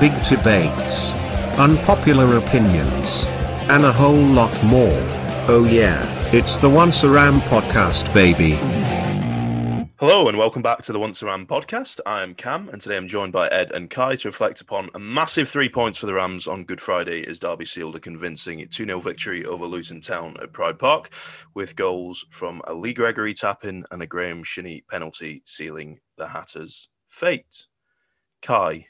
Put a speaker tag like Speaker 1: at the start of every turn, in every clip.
Speaker 1: big debates, unpopular opinions, and a whole lot more. Oh yeah, it's the Once Around podcast, baby.
Speaker 2: Hello and welcome back to the Once Around podcast. I am Cam and today I'm joined by Ed and Kai to reflect upon a massive three points for the Rams on Good Friday as Derby sealed a convincing 2 0 victory over Luton Town at Pride Park with goals from a Lee Gregory tapping and a Graham Shinnie penalty sealing the Hatters' fate. Kai,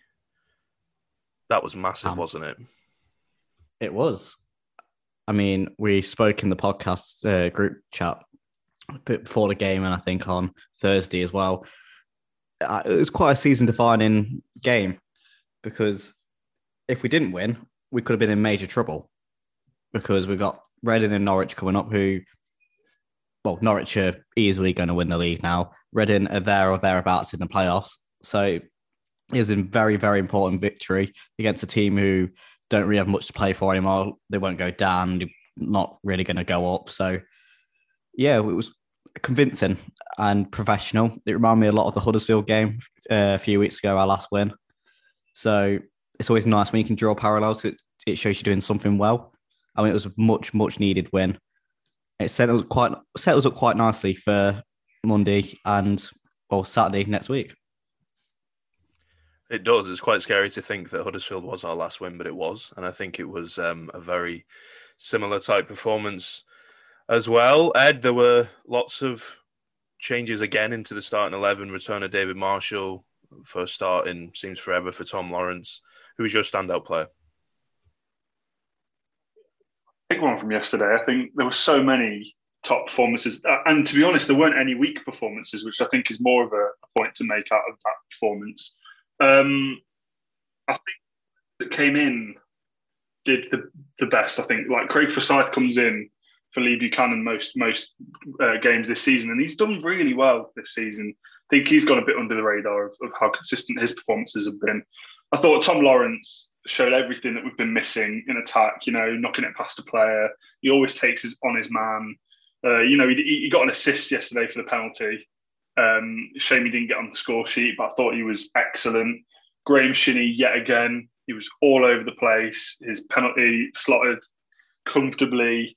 Speaker 2: that was massive,
Speaker 3: Um,
Speaker 2: wasn't it?
Speaker 3: It was. I mean, we spoke in the podcast uh, group chat before the game, and I think on Thursday as well. Uh, it was quite a season defining game because if we didn't win, we could have been in major trouble because we've got Reading and Norwich coming up, who, well, Norwich are easily going to win the league now. Reading are there or thereabouts in the playoffs. So was a very, very important victory against a team who don't really have much to play for anymore. They won't go down. They're not really going to go up. So, yeah, it was convincing and professional. It reminded me a lot of the Huddersfield game uh, a few weeks ago, our last win. So it's always nice when you can draw parallels. It, it shows you're doing something well. I mean, it was a much, much needed win. It set us quite set us up quite nicely for Monday and well Saturday next week.
Speaker 2: It does. It's quite scary to think that Huddersfield was our last win, but it was. And I think it was um, a very similar type performance as well. Ed, there were lots of changes again into the starting 11. Return of David Marshall, first start in seems forever for Tom Lawrence. Who was your standout player?
Speaker 4: big one from yesterday. I think there were so many top performances, uh, and to be honest, there weren't any weak performances, which I think is more of a point to make out of that performance. Um, I think that came in did the the best. I think like Craig Forsyth comes in for Lee Buchanan most most uh, games this season, and he's done really well this season. I think he's gone a bit under the radar of, of how consistent his performances have been. I thought Tom Lawrence showed everything that we've been missing in attack. You know, knocking it past a player. He always takes his on his man. Uh, you know, he, he got an assist yesterday for the penalty. Um, shame he didn't get on the score sheet, but I thought he was excellent. Graham Shinnie, yet again, he was all over the place. His penalty slotted comfortably.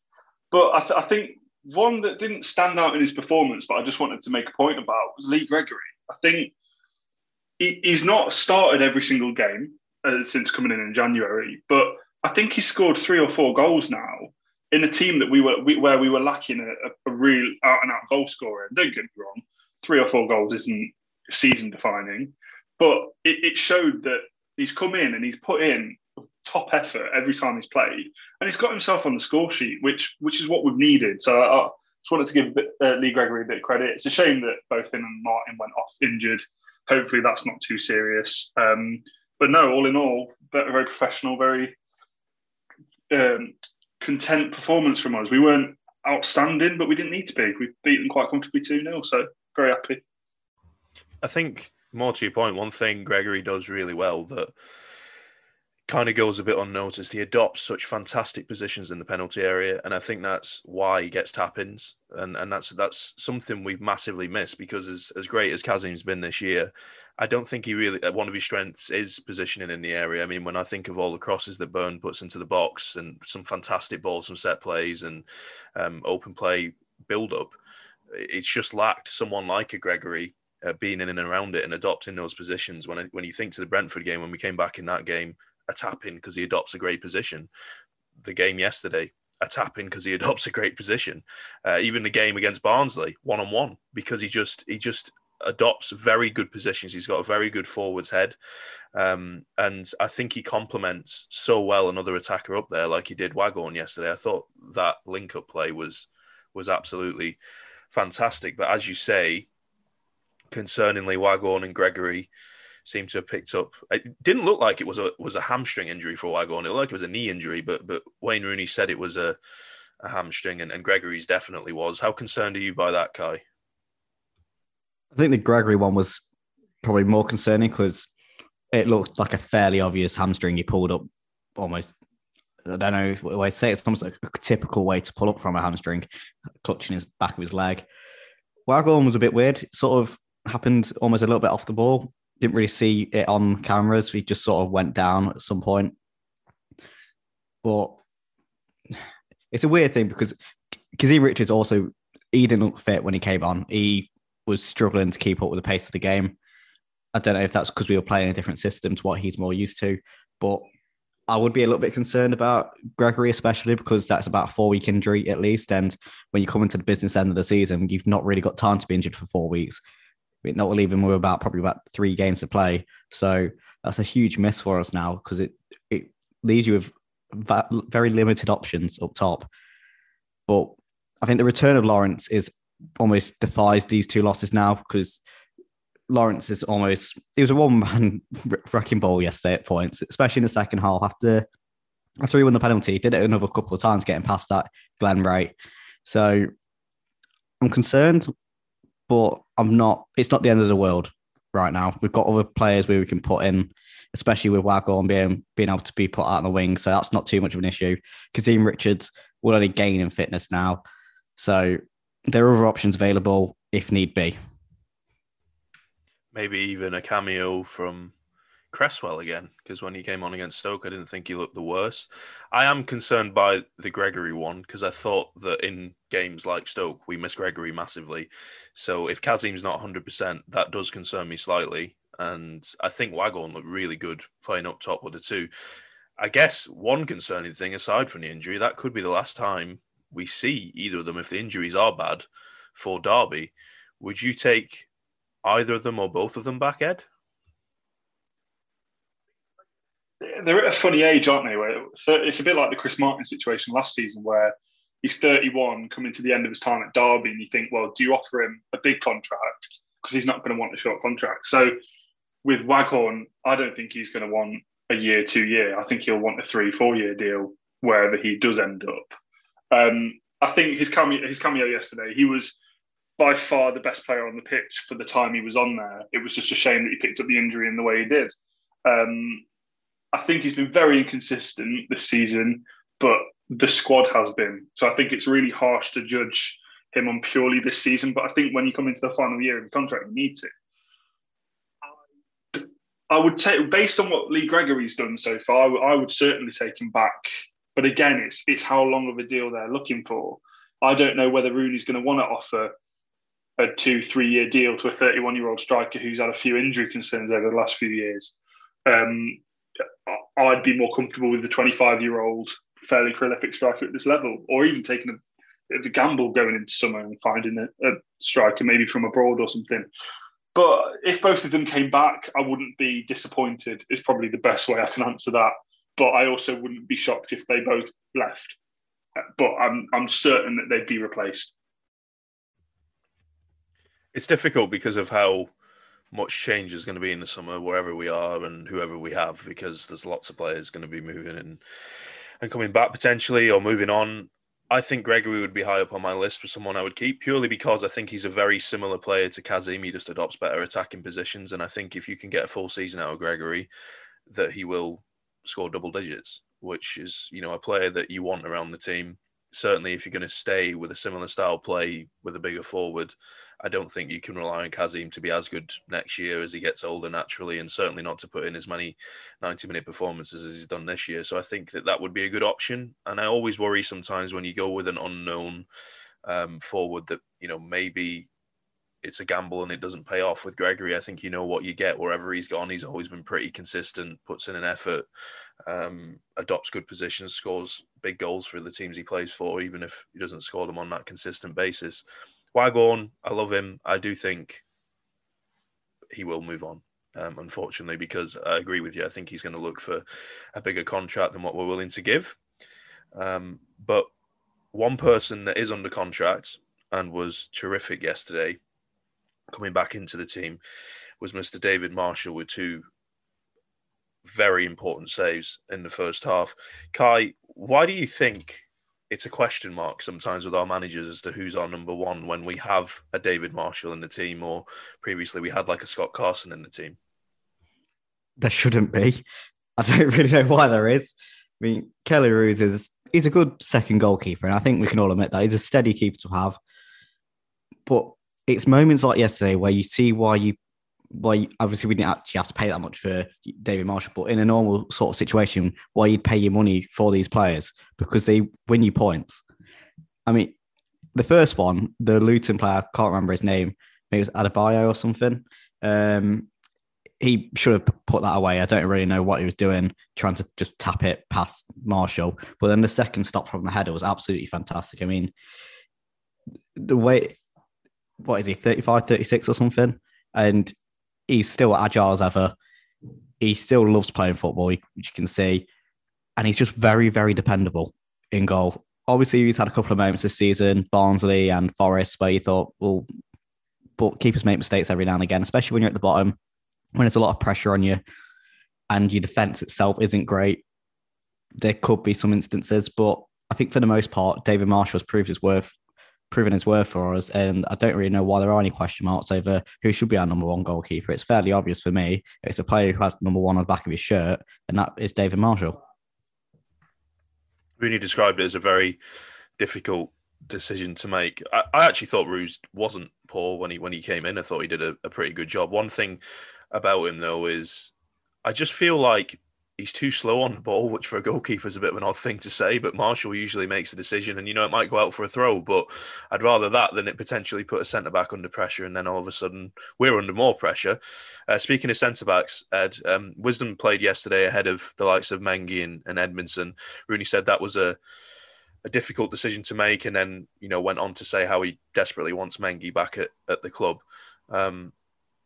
Speaker 4: But I, th- I think one that didn't stand out in his performance, but I just wanted to make a point about was Lee Gregory. I think he, he's not started every single game uh, since coming in in January, but I think he scored three or four goals now in a team that we were we, where we were lacking a, a real out and out goal scorer. Don't get me wrong, three or four goals isn't season defining, but it, it showed that he's come in and he's put in top effort every time he's played, and he's got himself on the score sheet, which which is what we've needed. So I just wanted to give uh, Lee Gregory a bit of credit. It's a shame that both him and Martin went off injured. Hopefully that's not too serious. Um, but no, all in all, very professional, very um, content performance from us. We weren't outstanding, but we didn't need to be. We beat them quite comfortably 2 0, so very happy.
Speaker 2: I think more to your point, one thing Gregory does really well that kind of goes a bit unnoticed. He adopts such fantastic positions in the penalty area, and I think that's why he gets tap-ins, and and that's that's something we've massively missed because as as great as Kazim's been this year, I don't think he really one of his strengths is positioning in the area. I mean, when I think of all the crosses that Byrne puts into the box and some fantastic balls, some set plays, and um, open play build up, it's just lacked someone like a Gregory uh, being in and around it and adopting those positions. When I, when you think to the Brentford game, when we came back in that game, a tap in because he adopts a great position. The game yesterday, a tap in because he adopts a great position. Uh, even the game against Barnsley, one on one, because he just he just adopts very good positions. He's got a very good forwards head, um, and I think he complements so well another attacker up there, like he did Waghorn yesterday. I thought that link up play was was absolutely fantastic. But as you say, concerningly, Waghorn and Gregory seem to have picked up. It didn't look like it was a was a hamstring injury for Waghorn. It looked like it was a knee injury, but but Wayne Rooney said it was a, a hamstring, and, and Gregory's definitely was. How concerned are you by that, Kai?
Speaker 3: I think the Gregory one was probably more concerning because it looked like a fairly obvious hamstring he pulled up almost. I don't know way to say. It's almost like a typical way to pull up from a hamstring, clutching his back of his leg. Waghorn was a bit weird. It sort of happened almost a little bit off the ball. didn't really see it on cameras. We just sort of went down at some point. But it's a weird thing because Kazim Richards also he didn't look fit when he came on. He was struggling to keep up with the pace of the game. I don't know if that's because we were playing a different system to what he's more used to, but I would be a little bit concerned about Gregory, especially because that's about a four week injury at least. And when you come into the business end of the season, you've not really got time to be injured for four weeks. Not leaving with about probably about three games to play. So that's a huge miss for us now because it, it leaves you with very limited options up top. But I think the return of Lawrence is almost defies these two losses now because Lawrence is almost he was a one man wrecking ball yesterday at points, especially in the second half after after he won the penalty. He did it another couple of times getting past that Glen Wright. So I'm concerned, but I'm not. It's not the end of the world right now. We've got other players where we can put in, especially with Waghorn being being able to be put out on the wing. So that's not too much of an issue. Kazim Richards will only gain in fitness now. So there are other options available if need be.
Speaker 2: Maybe even a cameo from Cresswell again, because when he came on against Stoke, I didn't think he looked the worst. I am concerned by the Gregory one because I thought that in games like Stoke, we miss Gregory massively. So if Kazim's not 100%, that does concern me slightly. And I think Waghorn looked really good playing up top with the two. I guess one concerning thing, aside from the injury, that could be the last time we see either of them if the injuries are bad for Derby. Would you take either of them or both of them back, Ed?
Speaker 4: They're at a funny age, aren't they? Where it's a bit like the Chris Martin situation last season, where he's 31, coming to the end of his time at Derby, and you think, well, do you offer him a big contract because he's not going to want a short contract? So with Waghorn, I don't think he's going to want a year, two year. I think he'll want a three, four year deal wherever he does end up. Um, I think his cameo, his cameo yesterday, he was by far the best player on the pitch for the time he was on there. It was just a shame that he picked up the injury in the way he did. Um, I think he's been very inconsistent this season, but the squad has been. So I think it's really harsh to judge him on purely this season. But I think when you come into the final year of the contract, you need to. I would take, based on what Lee Gregory's done so far, I would certainly take him back but again, it's it's how long of a deal they're looking for. I don't know whether Rooney's going to want to offer a two, three year deal to a 31 year old striker who's had a few injury concerns over the last few years. Um, I'd be more comfortable with the 25 year old, fairly prolific striker at this level, or even taking a, a gamble going into summer and finding a, a striker maybe from abroad or something. But if both of them came back, I wouldn't be disappointed. Is probably the best way I can answer that but I also wouldn't be shocked if they both left. But I'm I'm certain that they'd be replaced.
Speaker 2: It's difficult because of how much change is going to be in the summer wherever we are and whoever we have because there's lots of players going to be moving and and coming back potentially or moving on. I think Gregory would be high up on my list for someone I would keep purely because I think he's a very similar player to Kazim. He just adopts better attacking positions, and I think if you can get a full season out of Gregory, that he will score double digits, which is you know a player that you want around the team. Certainly, if you're going to stay with a similar style play with a bigger forward, I don't think you can rely on Kazim to be as good next year as he gets older naturally, and certainly not to put in as many 90 minute performances as he's done this year. So I think that that would be a good option. And I always worry sometimes when you go with an unknown um, forward that you know maybe it's a gamble and it doesn't pay off with Gregory. I think you know what you get wherever he's gone. He's always been pretty consistent, puts in an effort, um, adopts good positions, scores big goals for the teams he plays for, even if he doesn't score them on that consistent basis. Waghorn, I love him. I do think he will move on. Um, unfortunately, because I agree with you. I think he's going to look for a bigger contract than what we're willing to give. Um, but one person that is under contract and was terrific yesterday coming back into the team was Mr. David Marshall with two very important saves in the first half. Kai, why do you think it's a question mark sometimes with our managers as to who's our number one when we have a David Marshall in the team, or previously we had like a Scott Carson in the team?
Speaker 3: There shouldn't be. I don't really know why there is. I mean, Kelle Roos is he's a good second goalkeeper, and I think we can all admit that he's a steady keeper to have. But it's moments like yesterday where you see why you why obviously we didn't actually have to pay that much for David Marshall, but in a normal sort of situation, why you'd pay your money for these players because they win you points. I mean, the first one, the Luton player, I can't remember his name, maybe it was Adebayo or something. Um, he should have put that away. I don't really know what he was doing, trying to just tap it past Marshall. But then the second stop from the header was absolutely fantastic. I mean, the way, what is he, 35, 36 or something? And he's still agile as ever. He still loves playing football, which you can see. And he's just very, very dependable in goal. Obviously, he's had a couple of moments this season, Barnsley and Forest, where you thought, well, but keepers make mistakes every now and again, especially when you're at the bottom, when there's a lot of pressure on you and your defense itself isn't great. There could be some instances, but I think for the most part, David Marshall has proved his worth proven his worth for us. And I don't really know why there are any question marks over who should be our number one goalkeeper. It's fairly obvious for me. It's a player who has number one on the back of his shirt, and that is David Marshall.
Speaker 2: Rooney described it as a very difficult decision to make. I, I actually thought Roos wasn't poor when he when he came in. I thought he did a, a pretty good job. One thing about him though is I just feel like he's too slow on the ball, which for a goalkeeper is a bit of an odd thing to say. But Marshall usually makes a decision, and you know it might go out for a throw. But I'd rather that than it potentially put a centre back under pressure, and then all of a sudden we're under more pressure. Uh, speaking of centre backs, Ed, um, Wisdom played yesterday ahead of the likes of Mengi and, and Edmundson. Rooney said that was a a difficult decision to make, and then you know went on to say how he desperately wants Mengi back at, at the club. Um,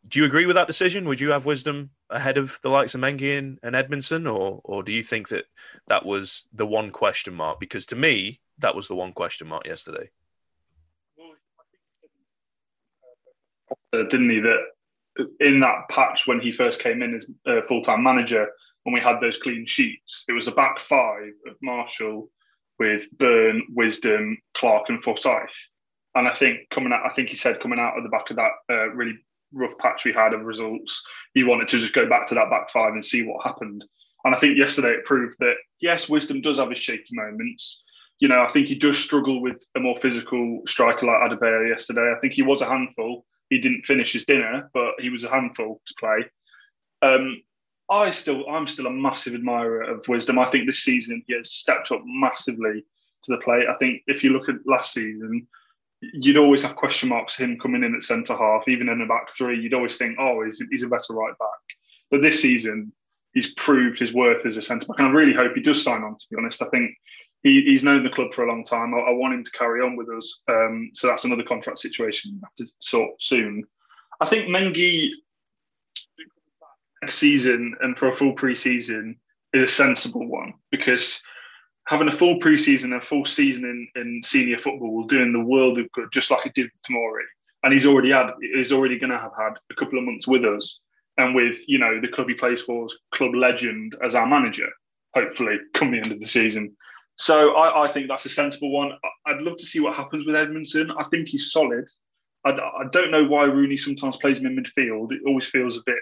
Speaker 2: do you agree with that decision? Would you have wisdom ahead of the likes of Mengi and, and Edmundson, or or do you think that that was the one question mark? Because to me, that was the one question mark yesterday.
Speaker 4: Uh, didn't he? That in that patch when he first came in as uh, full time manager, when we had those clean sheets, it was a back five of Marshall with Byrne, Wisdom, Clark, and Forsyth. And I think coming out, I think he said coming out of the back of that uh, really rough patch we had of results, he wanted to just go back to that back five and see what happened. And I think yesterday it proved that yes, Wisdom does have his shaky moments. You know, I think he does struggle with a more physical striker like Adebayo yesterday. I think he was a handful. He didn't finish his dinner, but he was a handful to play. Um, I still, I'm still a massive admirer of Wisdom. I think this season he has stepped up massively to the plate. I think if you look at last season, you'd always have question marks him coming in at centre half, even in the back three. You'd always think, oh, he's, he's a better right back. But this season, he's proved his worth as a centre back, and I really hope he does sign on. To be honest, I think he, he's known the club for a long time. I, I want him to carry on with us. Um, so that's another contract situation we have to sort soon. I think Mengi next season and for a full pre-season is a sensible one because having a full preseason, a full season in, in senior football will do in the world of good, just like he did with Tomori. And he's already had, he's already going to have had a couple of months with us, and with you know the club he plays for, club legend as our manager. Hopefully, come the end of the season. So I, I think that's a sensible one. I'd love to see what happens with Edmundson. I think he's solid. I, I don't know why Rooney sometimes plays him in midfield. It always feels a bit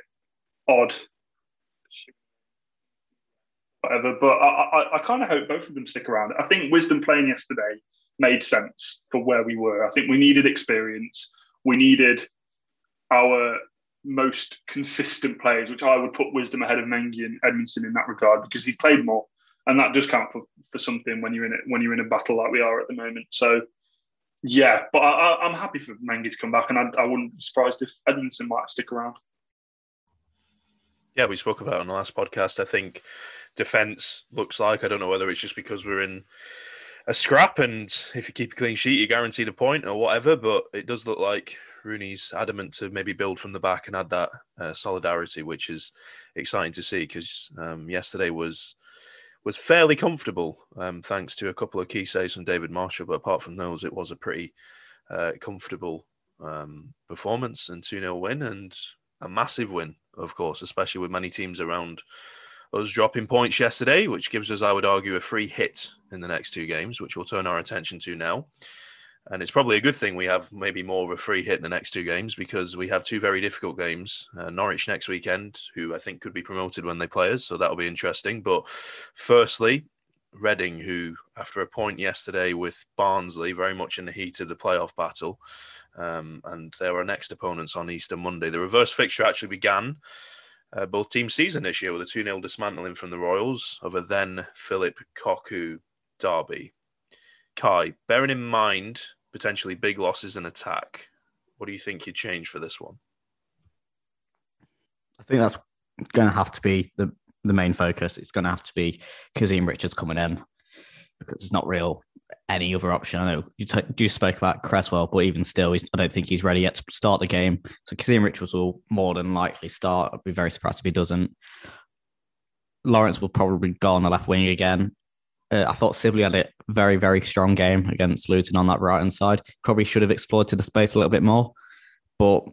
Speaker 4: odd whatever. But I, I, I kind of hope both of them stick around. I think Wisdom playing yesterday made sense for where we were. I think we needed experience. We needed our most consistent players, which I would put Wisdom ahead of Mengi and Edmundson in that regard because he's played more, and that does count for, for something when you're in it when you're in a battle like we are at the moment. So. Yeah, but I, am happy for Mengi to come back, and I, I wouldn't be surprised if Edmundson might stick around.
Speaker 2: Yeah, we spoke about on the last podcast. I think defense looks like. I don't know whether it's just because we're in a scrap and if you keep a clean sheet, you guarantee a point or whatever. But it does look like Rooney's adamant to maybe build from the back and add that uh, solidarity, which is exciting to see because um, yesterday was was fairly comfortable, um, thanks to a couple of key saves from David Marshall. But apart from those, it was a pretty uh, comfortable um, performance and 2 0 win and a massive win, of course, especially with many teams around us dropping points yesterday, which gives us, I would argue, a free hit in the next two games, which we'll turn our attention to now. And it's probably a good thing we have maybe more of a free hit in the next two games because we have two very difficult games. Uh, Norwich next weekend, who I think could be promoted when they play us, so that'll be interesting. But firstly, Reading, who, after a point yesterday with Barnsley, very much in the heat of the playoff battle, um, and there are our next opponents on Easter Monday. The reverse fixture actually began uh, both teams' season this year with a 2 0 dismantling from the Royals of a then Phillip Cocu derby. Kai, bearing in mind potentially big losses in attack, what do you think you'd change for this one?
Speaker 3: I think that's going to have to be the, the main focus. It's going to have to be Kazim Richards coming in because it's not real any other option. I know you, t- you spoke about Cresswell, but even still, I don't think he's ready yet to start the game. So Kazim Richards will more than likely start. I'd be very surprised if he doesn't. Lawrence will probably go on the left wing again. Uh, I thought Sibley had a very, very strong game against Luton on that right hand side. Probably should have exploited the space a little bit more, but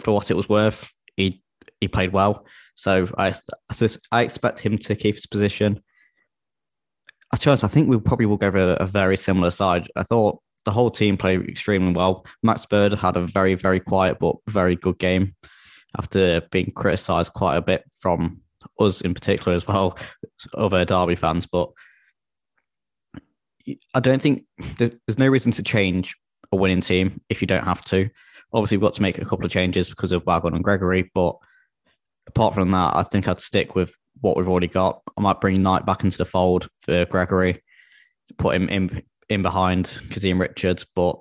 Speaker 3: for what it was worth, he he played well. So I I expect him to keep his position. I honest, I think we probably will go a, a very similar side. I thought the whole team played extremely well. Max Bird had a very, very quiet but very good game after being criticised quite a bit from us in particular as well, other Derby fans. But I don't think there's, there's no reason to change a winning team if you don't have to. Obviously, we've got to make a couple of changes because of Waghorn and Gregory, but apart from that, I think I'd stick with what we've already got. I might bring Knight back into the fold for Gregory, put him in in behind Kazim Richards, but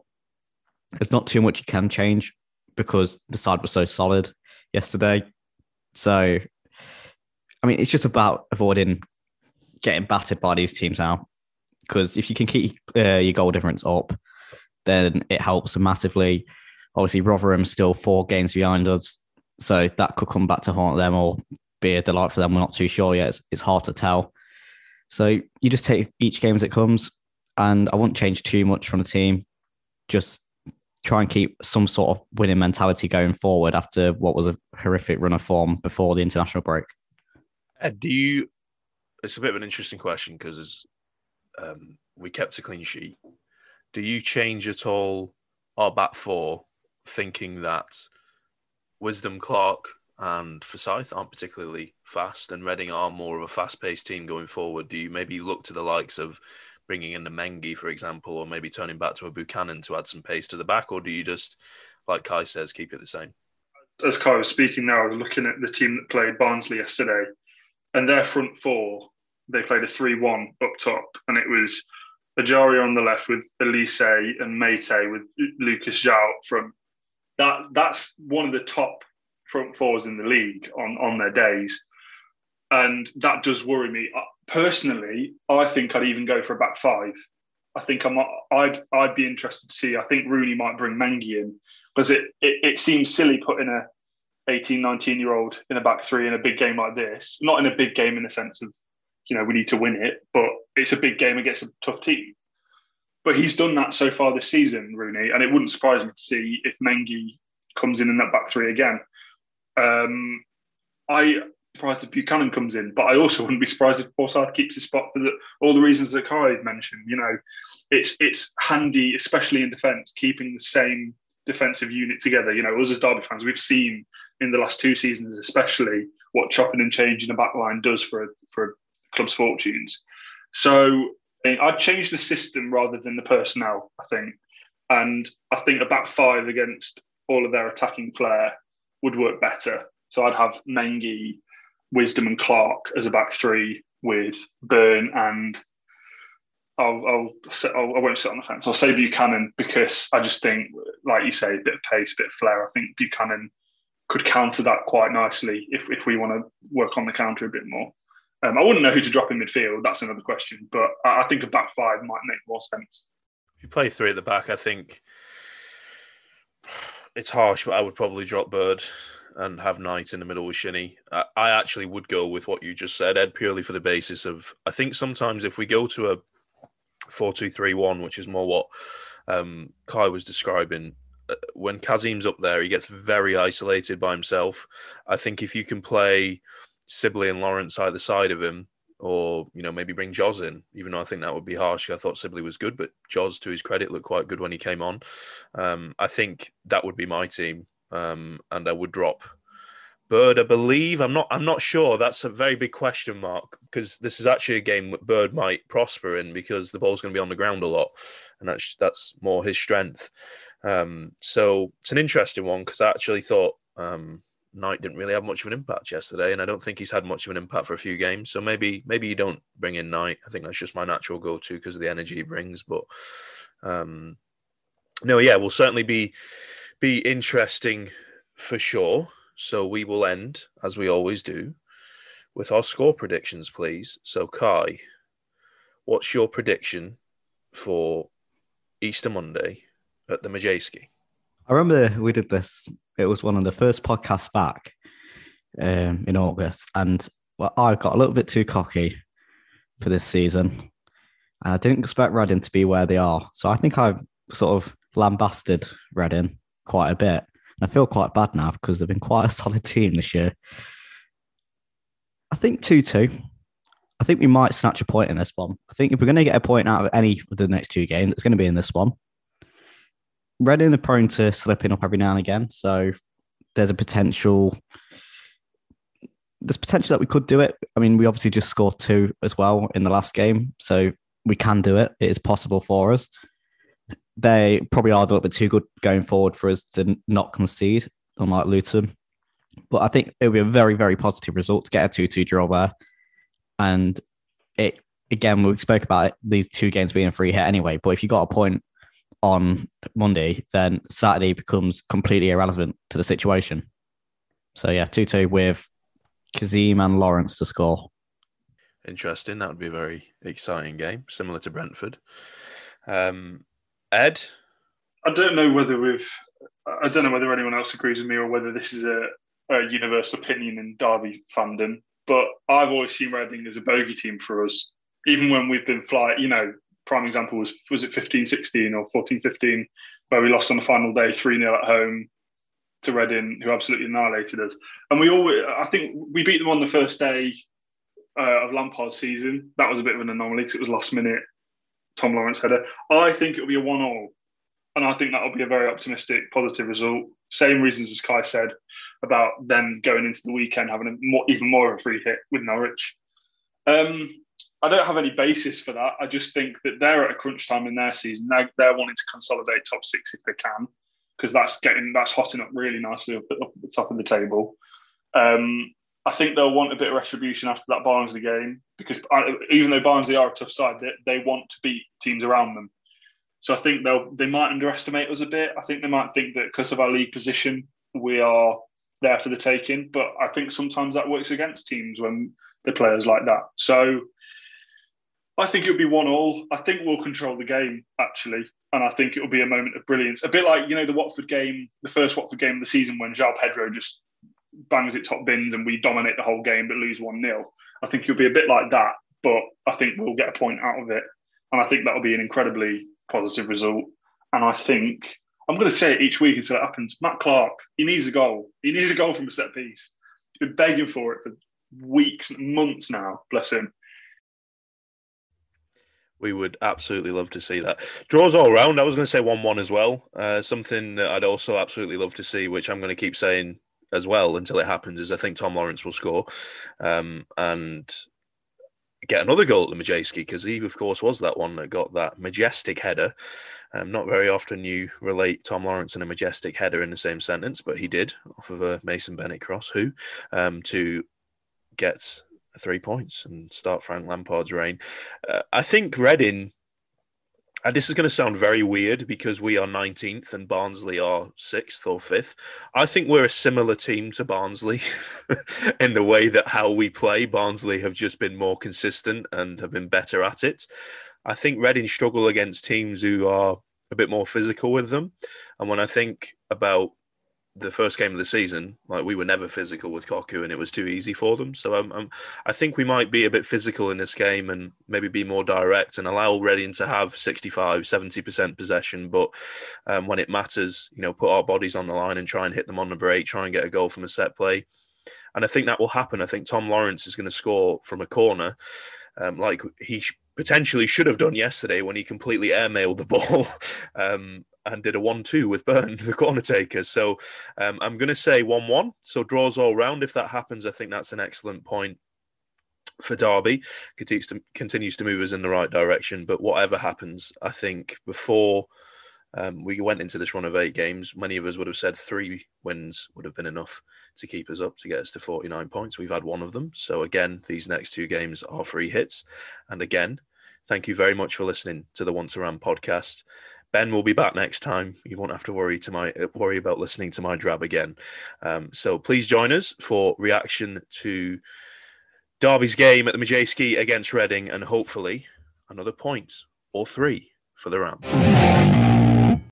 Speaker 3: there's not too much you can change because the side was so solid yesterday. So, I mean, it's just about avoiding getting battered by these teams now. Because if you can keep uh, your goal difference up, then it helps massively. Obviously, Rotherham's still four games behind us, so that could come back to haunt them or be a delight for them. We're not too sure yet. It's, it's hard to tell. So you just take each game as it comes, and I won't change too much from the team. Just try and keep some sort of winning mentality going forward after what was a horrific run of form before the international break.
Speaker 2: Uh, do you? It's a bit of an interesting question because um, we kept a clean sheet. Do you change at all our back four, thinking that Wisdom Clark and Forsyth aren't particularly fast, and Reading are more of a fast-paced team going forward. Do you maybe look to the likes of bringing in the Mengi, for example, or maybe turning back to a Buchanan to add some pace to the back, or do you just, like Kai says, keep it the same?
Speaker 4: As Kai was speaking now, I was looking at the team that played Barnsley yesterday, and their front four, they played a 3 1 up top, and it was Ejaria on the left with Olise and Meite with Lucas João from that. That's one of the top front fours in the league on on their days, and that does worry me uh, personally. I think I'd even go for a back five. I think I'm. I'd I'd be interested to see. I think Rooney might bring Mengi in because it, it it seems silly putting a 18, 19 year old in a back three in a big game like this. Not in a big game in the sense of, you know, we need to win it, but it's a big game against a tough team. But he's done that so far this season, Rooney, and it wouldn't surprise me to see if Mengi comes in in that back three again. Um, I surprised if Buchanan comes in, but I also wouldn't be surprised if Forsyth keeps his spot for the, all the reasons that Kai mentioned. You know, it's it's handy, especially in defence, keeping the same defensive unit together. You know, us as Derby fans, we've seen in the last two seasons, especially, what chopping and changing the back line does for for a club's fortunes. So I'd change the system rather than the personnel. I think, and I think a back five against all of their attacking flair would work better. So I'd have Mengi, Wisdom, and Clark as a back three with Byrne and I'll, I'll, I'll I won't sit on the fence. I'll say Buchanan because I just think, like you say, a bit of pace, a bit of flair. I think Buchanan could counter that quite nicely if, if we want to work on the counter a bit more. Um, I wouldn't know who to drop in midfield. That's another question. But I, I think a back five might make more sense.
Speaker 2: If you play three at the back, I think it's harsh, but I would probably drop Bird and have Knight in the middle with Shinnie. I, I actually would go with what you just said, Ed, purely for the basis of I think sometimes if we go to a four-two-three-one, which is more what um, Kai was describing, uh, when Kazim's up there, he gets very isolated by himself. I think if you can play Sibley and Lawrence either side of him, or you know maybe bring Joz in, even though I think that would be harsh. I thought Sibley was good, but Joz, to his credit, looked quite good when he came on. Um, I think that would be my team, um, and I would drop Bird, I believe. I'm not. I'm not sure. That's a very big question mark because this is actually a game Bird might prosper in because the ball's going to be on the ground a lot, and that's that's more his strength. Um, so it's an interesting one because I actually thought um, Knight didn't really have much of an impact yesterday, and I don't think he's had much of an impact for a few games. So maybe maybe you don't bring in Knight. I think that's just my natural go-to because of the energy he brings. But um, no, yeah, will certainly be be interesting for sure. So we will end, as we always do, with our score predictions, please. So, Kai, what's your prediction for Easter Monday at the Madejski?
Speaker 3: I remember we did this. It was one of the first podcasts back um, in August, and well, I got a little bit too cocky for this season, and I didn't expect Reading to be where they are. So I think I sort of lambasted Reading quite a bit. And I feel quite bad now because they've been quite a solid team this year. I think 2 2. I think we might snatch a point in this one. I think if we're going to get a point out of any of the next two games, it's going to be in this one. Reading are prone to slipping up every now and again. So there's a potential. There's potential that we could do it. I mean, we obviously just scored two as well in the last game. So we can do it. It is possible for us they probably are a little bit too good going forward for us to not concede, unlike Luton. But I think it'll be a very, very positive result to get a 2 2 draw there. And it again, we spoke about it, these two games being a free hit anyway. But if you got a point on Monday, then Saturday becomes completely irrelevant to the situation. So yeah, 2 2 with Kazim and Lawrence to score.
Speaker 2: Interesting. That would be a very exciting game, similar to Brentford. Um, Ed?
Speaker 4: I don't know whether we've. I don't know whether anyone else agrees with me or whether this is a, a universal opinion in Derby fandom. But I've always seen Reading as a bogey team for us, even when we've been flying. You know, prime example was was it 15-16 or 14-15, where we lost on the final day three 0 at home to Reading, who absolutely annihilated us. And we all I think, we beat them on the first day uh, of Lampard's season. That was a bit of an anomaly because it was last minute Tom Lawrence header. I think it'll be a one-all, and I think that'll be a very optimistic, positive result. Same reasons as Kai said about then going into the weekend having a more, even more of a free hit with Norwich. Um, I don't have any basis for that. I just think that they're at a crunch time in their season. They're, they're wanting to consolidate top six if they can, because that's getting that's hotting up really nicely up, up at the top of the table. Um, I think they'll want a bit of retribution after that Barnsley game because even though Barnsley are a tough side, they, they want to beat teams around them. So I think they'll they might underestimate us a bit. I think they might think that because of our league position, we are there for the taking. But I think sometimes that works against teams when the players like that. So I think it'll be one all. I think we'll control the game actually, and I think it'll be a moment of brilliance. A bit like you know the Watford game, the first Watford game of the season when João Pedro just bangs it top bins and we dominate the whole game but lose 1 0. I think it'll be a bit like that, but I think we'll get a point out of it. And I think that'll be an incredibly positive result. And I think I'm going to say it each week until it happens. Matt Clark, he needs a goal. He needs a goal from a set piece. He's been begging for it for weeks, months now. Bless him.
Speaker 2: We would absolutely love to see that. Draws all round. I was going to say 1 1 as well. Uh, something that I'd also absolutely love to see, which I'm going to keep saying as well until it happens is I think Tom Lawrence will score um, and get another goal at the Madejski because he, of course, was that one that got that majestic header. Um, not very often you relate Tom Lawrence and a majestic header in the same sentence, but he did off of a Mason Bennett cross, who um, to get three points and start Frank Lampard's reign. Uh, I think Reading and this is going to sound very weird because we are 19th and Barnsley are sixth or fifth. I think we're a similar team to Barnsley in the way that how we play. Barnsley have just been more consistent and have been better at it. I think Reading struggle against teams who are a bit more physical with them. And when I think about the first game of the season, like we were never physical with Cocu, and it was too easy for them. So um, um, I think we might be a bit physical in this game and maybe be more direct and allow Reading to have 65, 70% possession. But um, when it matters, you know, put our bodies on the line and try and hit them on the break, try and get a goal from a set play. And I think that will happen. I think Tom Lawrence is going to score from a corner, um, like he potentially should have done yesterday when he completely airmailed the ball. um, and did a 1 2 with Byrne, the corner takers. So um, I'm going to say 1 1. So draws all round. If that happens, I think that's an excellent point for Derby. Continues to, continues to move us in the right direction. But whatever happens, I think before um, we went into this run of eight games, many of us would have said three wins would have been enough to keep us up to get us to 49 points. We've had one of them. So, again, these next two games are free hits. And again, thank you very much for listening to the Once Around podcast. Ben will be back next time. You won't have to worry to my worry about listening to my drab again. Um, so please join us for reaction to Derby's game at the Madejski against Reading, and hopefully another point or three for the Rams.